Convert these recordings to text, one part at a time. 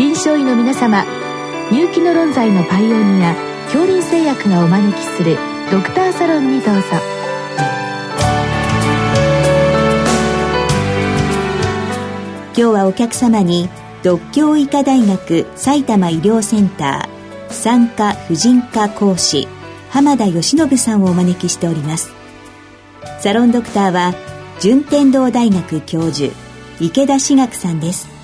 臨床医の皆様入気の論剤のパイオニア恐林製薬がお招きするドクターサロンにどうぞ。今日はお客様に独協医科大学埼玉医療センター産科婦人科講師浜田義信さんをお招きしております。サロンドクターは順天堂大学教授池田志学さんです。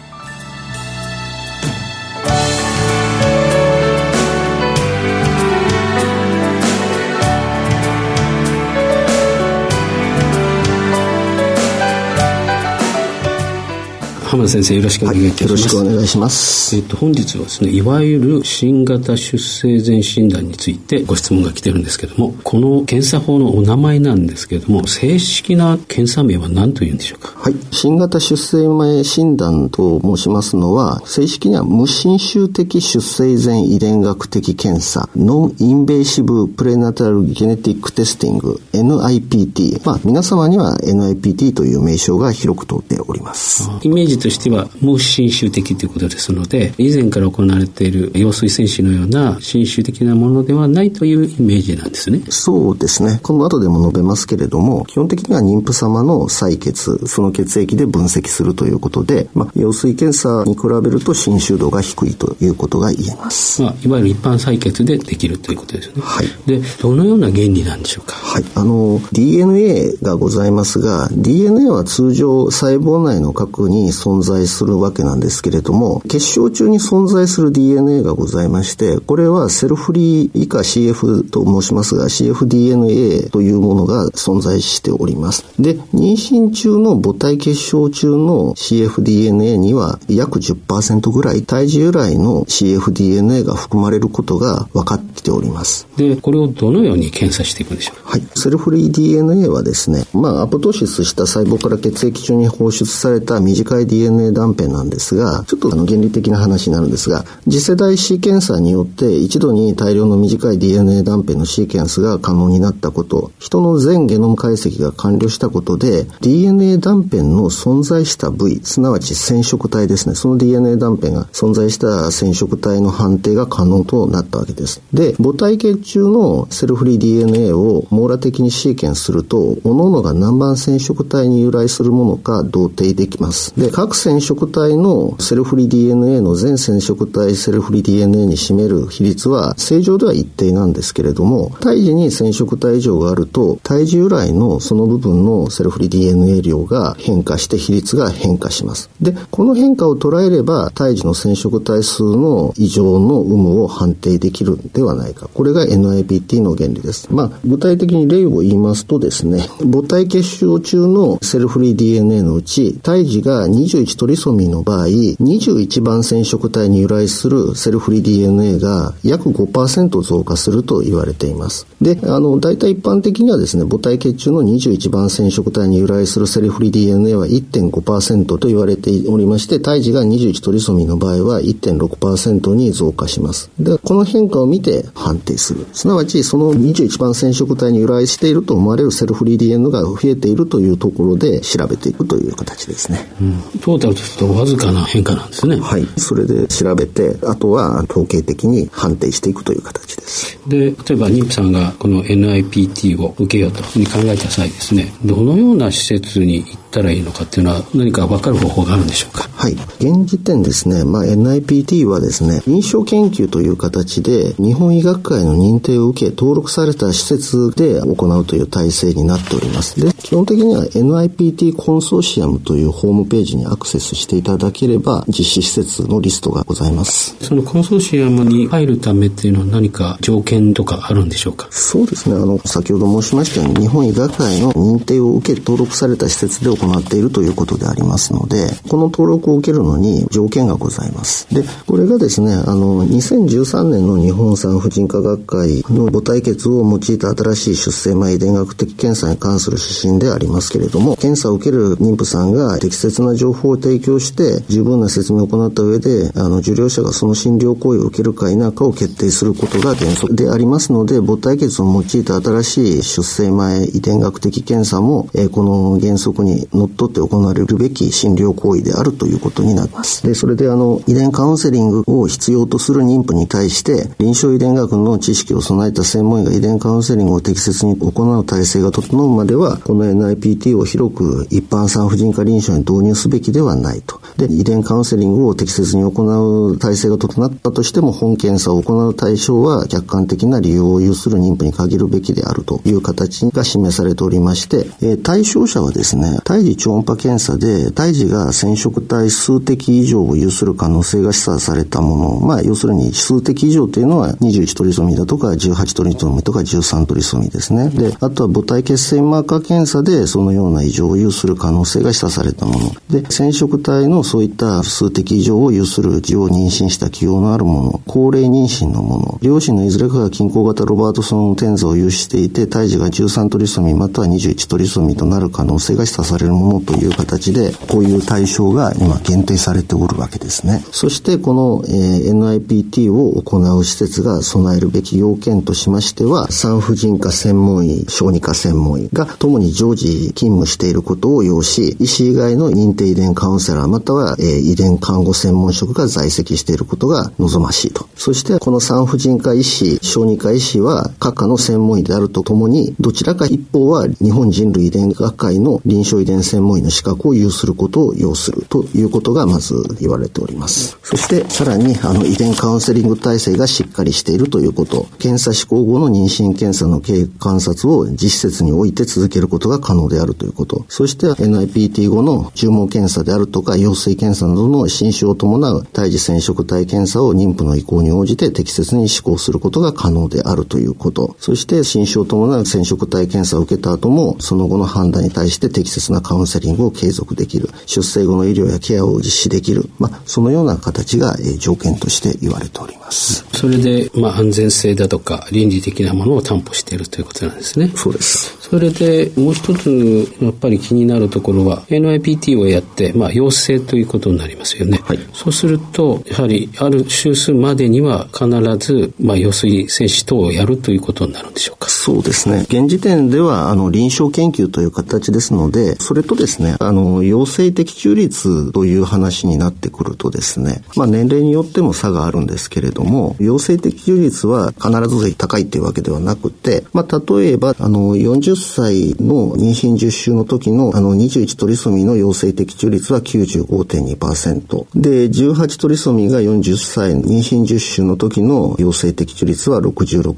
浜田先生よろしくお願いいたします、はい、よろしくお願いします。えっと本日はですねいわゆる新型出生前診断についてご質問が来てるんですけどもこの検査法のお名前なんですけれども正式な検査名は何というんでしょうか？はい新型出生前診断と申しますのは正式には無侵襲的出生前遺伝学的検査ノンインベーシブプレナタルゲネティックテスティング NIPT まあ皆様には NIPT という名称が広く通っております。イメージとしては無侵襲的ということですので以前から行われている羊水選手のような侵襲的なものではないというイメージなんですね。そうですね。この後でも述べますけれども基本的には妊婦様の採血その血液で分析するということで、まあ、羊水検査に比べると侵襲度が低いということが言えます、まあ、いわゆる一般採血でできるということですね。はい。でどのような原理なんでしょうか？はい。あの DNA がございますが DNA は通常細胞内の核に存在するわけなんですけれども、結晶中に存在する DNA がございまして、これはセルフリー以下 CF と申しますが、CFDNA というものが存在しております。で、妊娠中の母体結晶中の CFDNA には約10%ぐらい胎児由来の CFDNA が含まれることが分かっております。で、これをどのように検査していくんでしょう？はい。セルフリー DNA はですね、まあ、アポトシスした細胞から血液中に放出された短い DNA DNA 断片なんですが、ちょっとあの原理的な話になるんですが、次世代シーケンサーによって一度に大量の短い DNA 断片のシーケンスが可能になったこと、人の全ゲノム解析が完了したことで、DNA 断片の存在した部位、すなわち染色体ですね、その DNA 断片が存在した染色体の判定が可能となったわけです。で、母体血中のセルフリー DNA を網羅的にシーケンスすると、各々が何番染色体に由来するものか同定できます。で、各染色体のセルフリ DNA の全染色体セルフリ DNA に占める比率は正常では一定なんですけれども、胎児に染色体異常があると、胎児由来のその部分のセルフリ DNA 量が変化して比率が変化します。で、この変化を捉えれば、胎児の染色体数の異常の有無を判定できるんではないか。これが NIPT の原理です。まあ、具体的に例を言いますとですね、母体結晶中のセルフリ DNA のうち、胎児が21トリソミーの場合、21番染色体に由来するセルフリー DNA が約5%増加すると言われています。で、あの、大体一般的にはですね、母体血中の21番染色体に由来するセルフリー DNA は1.5%と言われておりまして、胎児が21トリソミーの場合は1.6%に増加します。で、この変化を見て判定する。すなわち、その21番染色体に由来していると思われるセルフリー DNA が増えているというところで調べていくという形ですね。うん、トータルとしてわずかな変化なんですね。はい。それで調べて、あとは統計的に判定していくという形です。で、例えば妊婦さんがこの NIPT を受けようというふうに考えた際ですね、どのような施設に行ったらいいのかっていうのは何か分かる方法があるんでしょうか？はい。現時点ですね、まあ NIPT はですね、臨床研究という形で日本医学会の認定を受け登録された施設で行うという体制になっております。で、基本的には NIPT コンソーシアムというホームページにアクセスしていただければ実施施設のリストがございます。そのコンソーシアムに入るためっていうのは何か条件とかあるんでしょうか？そうですね。あの、先ほど申しましたように日本医学会の認定を受け登録された施設で行っているということでありますので、この登録を受けるのに条件がございます。で、これがですね、あの、2013年の日本産婦人科学会の母体血を用いた新しい出生前遺伝学的検査に関する指針でありますけれども、検査を受ける妊婦さんが適切な情報報を提供して十分な説明を行った上で、あの、受領者がその診療行為を受けるか否かを決定することが原則でありますので、母体血を用いた新しい出生前遺伝学的検査も、えー、この原則にのっとって行われるべき診療行為であるということになります。で、それであの、遺伝カウンセリングを必要とする妊婦に対して、臨床遺伝学の知識を備えた専門医が遺伝カウンセリングを適切に行う体制が整うまでは、この NIPT を広く一般産婦人科臨床に導入すべきではないと。で、遺伝カウンセリングを適切に行う体制が整ったとしても、本検査を行う対象は客観的な理由を有する妊婦に限るべきであるという形が示されておりまして、えー、対象者はですね、胎児超音波検査で胎児が染色体数滴以上を有する可能性が示唆されたもの、まあ、要するに数滴以上というのは21トリソミだとか18トリソミとか13トリソミですね。で、あとは母体血栓マーカー検査でそのような異常を有する可能性が示唆されたもの。で、染色体のそういった数滴以上を有する児を妊娠した寄与のあるもの、高齢妊娠のもの、両親のいずれかが均衡型ロバートソン転座を有していて、胎児が13トリソミまたは21トリソミとなる可能性が示唆されるものという形で、こういう対象が今限定されておるわけですね。そしてこの、えー、NIPT を行う施設が備えるべき要件としましては、産婦人科専門医、小児科専門医が共に常時勤務していることを要し、医師以外の認定遺伝カウンセラーまたは、えー、遺伝看護専門職が在籍していることが望ましいと。そしてこの産婦人科医師、小児科医師は各科の専門医であるとともに、どちらか一方は日本人類遺伝学会の臨床遺伝専門医の資格を有することを要するということがまず言われております。そしてさらにあの遺伝カウンセリング体制がしっかりしているということ、検査施行後の妊娠検査の経過観察を実施設において続けることが可能であるということ、そして NIPT 後の注文検査であるとか、陽水検査などの新種を伴う胎児染色体検査を妊婦の意向に応じて適切に施行することが可能であるということ、そして新種を伴う染色体検査を受けた後も、その後の判断に対して適切なカウンセリングを継続できる、出生後の医療やケアを実施できる、まあ、そのような形が、え条件として言われております。それで、まあ、安全性だとか倫理的なものを担保しているということなんですね。そうです。それで、もう一つ、やっぱり気になるところは、NIPT をやって、まあ、陽性ということになりますよね。はい。そうすると、やはり、ある周数までには必ず、まあ、陽水精子等をやるということになるんでしょうか。そうですね。現時点では、あの、臨床研究という形ですので、それとですね、あの、陽性的中率という話になってくるとですね、まあ、年齢によっても差があるんですけれども、陽性的中率は必ず高いっていうわけではなくて、まあ、例えば、あの、40歳の妊娠10週の時の、あの、21トリソミーの陽性的中率は95.2%。で、18トリソミーが40歳、妊娠10週の時の陽性的中率は66%。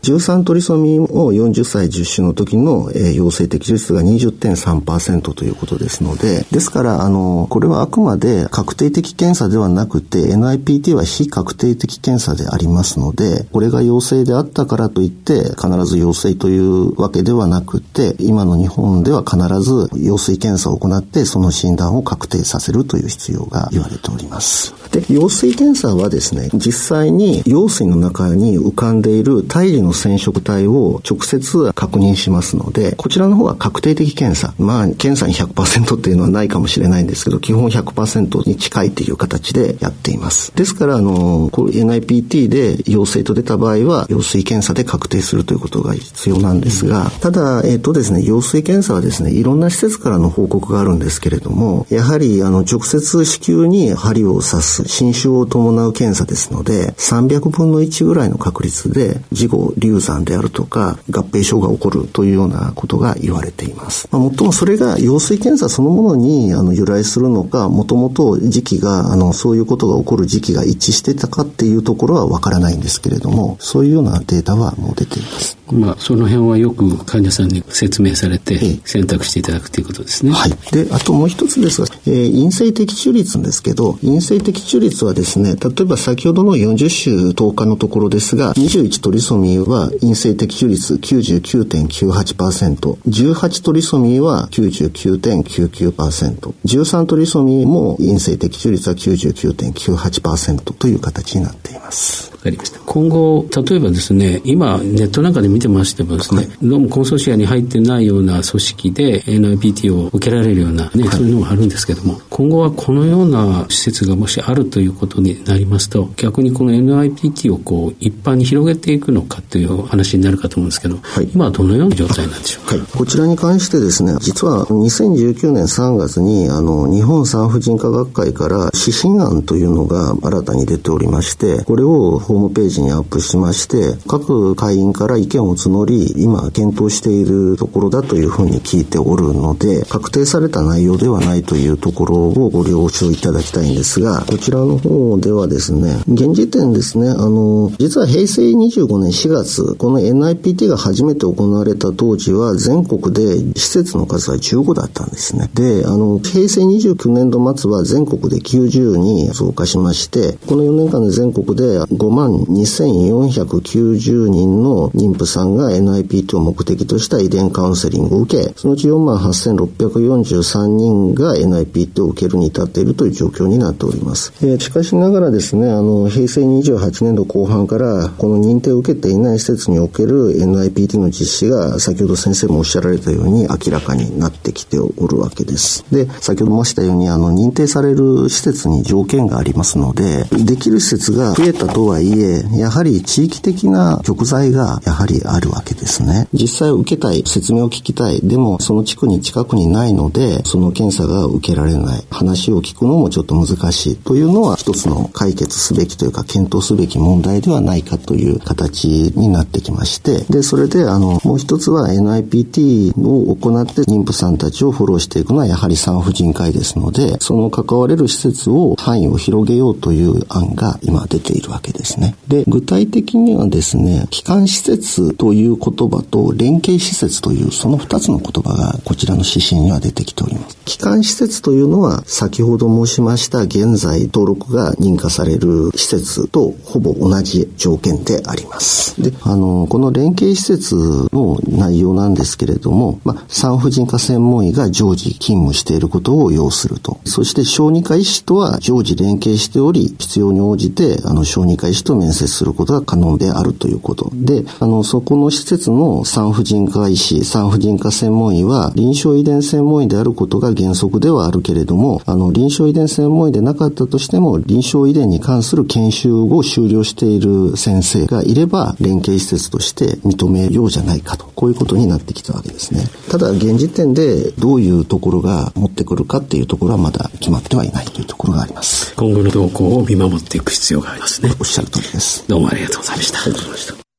13トリソミーを40歳10週の時の、えー、陽性的中率が20.3%ということですので、ですから、あの、これはあくまで確定的検査ではなくて、NIPT は非確定的検査でありますので、これが陽性であったからといって、必ず陽性というわけではなくて、今の日本では必ず陽水検査を行って、その診断を確定させるという必要が言われております。で、陽水検査はですね、実際に陽水の中に浮かんでいる胎児の染色体を直接確認しますので、こちらの方は確定的検査。まあ、検査に100%っていうのはないかもしれないんですけど、基本100%に近いという形でやっています。ですから、あの、NIPT で陽性と出た場合は、陽水検査で確定するということが必要なんですが、ただ、えっ、ー、とですね、陽水検査はですね、いろんな施設からの報告があるんですけれども、もやはり、あの、直接子宮に針を刺す、侵襲を伴う検査ですので、300分の1ぐらいの確率で、事後流産であるとか、合併症が起こるというようなことが言われています。まあ、もっともそれが陽水検査そのものに、あの、由来するのか、もともと時期が、あの、そういうことが起こる時期が一致してたかっていうところはわからないんですけれども、そういうようなデータはもう出ています。まあ、その辺はよく患者さんに説明されて選択していただくということですね。はい。で、あともう一つですが、えー、陰性的中率ですけど、陰性的中率はですね、例えば先ほどの40週10日のところですが、21トリソミーは陰性的中率99.98%、18トリソミーは99.99%、13トリソミーも陰性的中率は99.98%という形になっています。かりました。今後、例えばですね、今ネットなんかで見てましてもですね、はい、どうもコンソーシアに入ってないような組織で NIPT を受けられるようなね、はい、そういうのがあるんですけども、今後はこのような施設がもしあるということになりますと、逆にこの NIPT をこう一般に広げていくのかという話になるかと思うんですけど、はい、今はどのような状態なんでしょうか？こちらに関してですね、実は2019年3月にあの日本産婦人科学会から指針案というのが新たに出ておりまして、これをホームページにアップしまして、各会員から意見を募り、今検討しているところだというふうに聞いておるので、確定された内容ではないというところをご了承いただきたいんですが、こちらの方ではですね、現時点ですね、あの、実は平成25年4月、この NIPT が初めて行われた当時は全国で施設の数は15だったんですね。で、あの、平成29年度末は全国で90に増加しまして、この4年間で全国で5万2490人の妊婦さんが NIPT を目的とした遺伝カウンセリングを受け、そのうち4万8643人が NIPT を受けるに至っているという状況になっております。えー、しかしながらですね、あの、平成28年度後半から、この認定を受けていない施設における NIPT の実施が、先ほど先生もおっしゃられたように明らかになってきておるわけです。で、先ほど申したように、あの、認定される施設に条件がありますので、できる施設が増えたとはいえ、やはり地域的な局材がやはりあるわけですね。実際受けたい、説明を聞きたい、でもその地区に近くにないので、その検査が受けられない、話を聞くのもちょっと難しいというのは一つの解決すべきというか検討すべき問題ではないかという形になってきまして、で、それであの、もう一つは NIPT を行って妊婦さんたちをフォローしていくのはやはり産婦人科医ですので、その関われる施設を範囲を広げようという案が今出ているわけですね。で、具体的にはですね、基幹施設という言葉と連携施設というその二つの言葉がこちらの指針には出てきております。基幹施設というのは先ほど申しました現在登録が認可される施設とほぼ同じ条件であります。で、あの、この連携施設の内容なんですけれども、まあ、産婦人科専門医が常時勤務していることを要すると。そして小児科医師とは常時連携しており、必要に応じて、あの、小児科医師と面接することが可能であるということで、あの、そこの施設の産婦人科医師、産婦人科専門医は、臨床遺伝専門医であることが原則ではあるけれども、あの、臨床遺伝専門医でなかったとしても、臨床遺伝に関する研修を終了している先生がいれば、連携施設として認めようじゃないかと、こういうことになってきたわけですね。ただ、現時点でどういうところが持ってくるかっていうところはまだ決まってはいないというところがあります。今後の動向を見守っていく必要がありますね。おっしゃる通りです。どうもありがとうございました。ありがとうございました。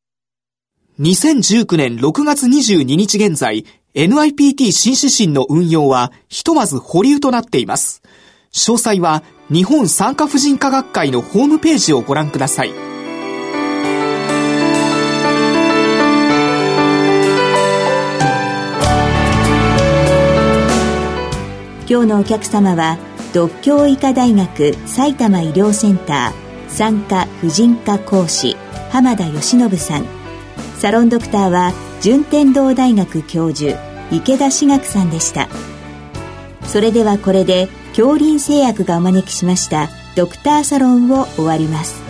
2019年6月22日現在、NIPT 新指針の運用はひとまず保留となっています。詳細は日本産科婦人科学会のホームページをご覧ください。今日のお客様は独協医科大学埼玉医療センター産科婦人科講師浜田義信さんサロンドクターは順天堂大学教授池田志学さんでした。それではこれで恐林製薬がお招きしましたドクターサロンを終わります。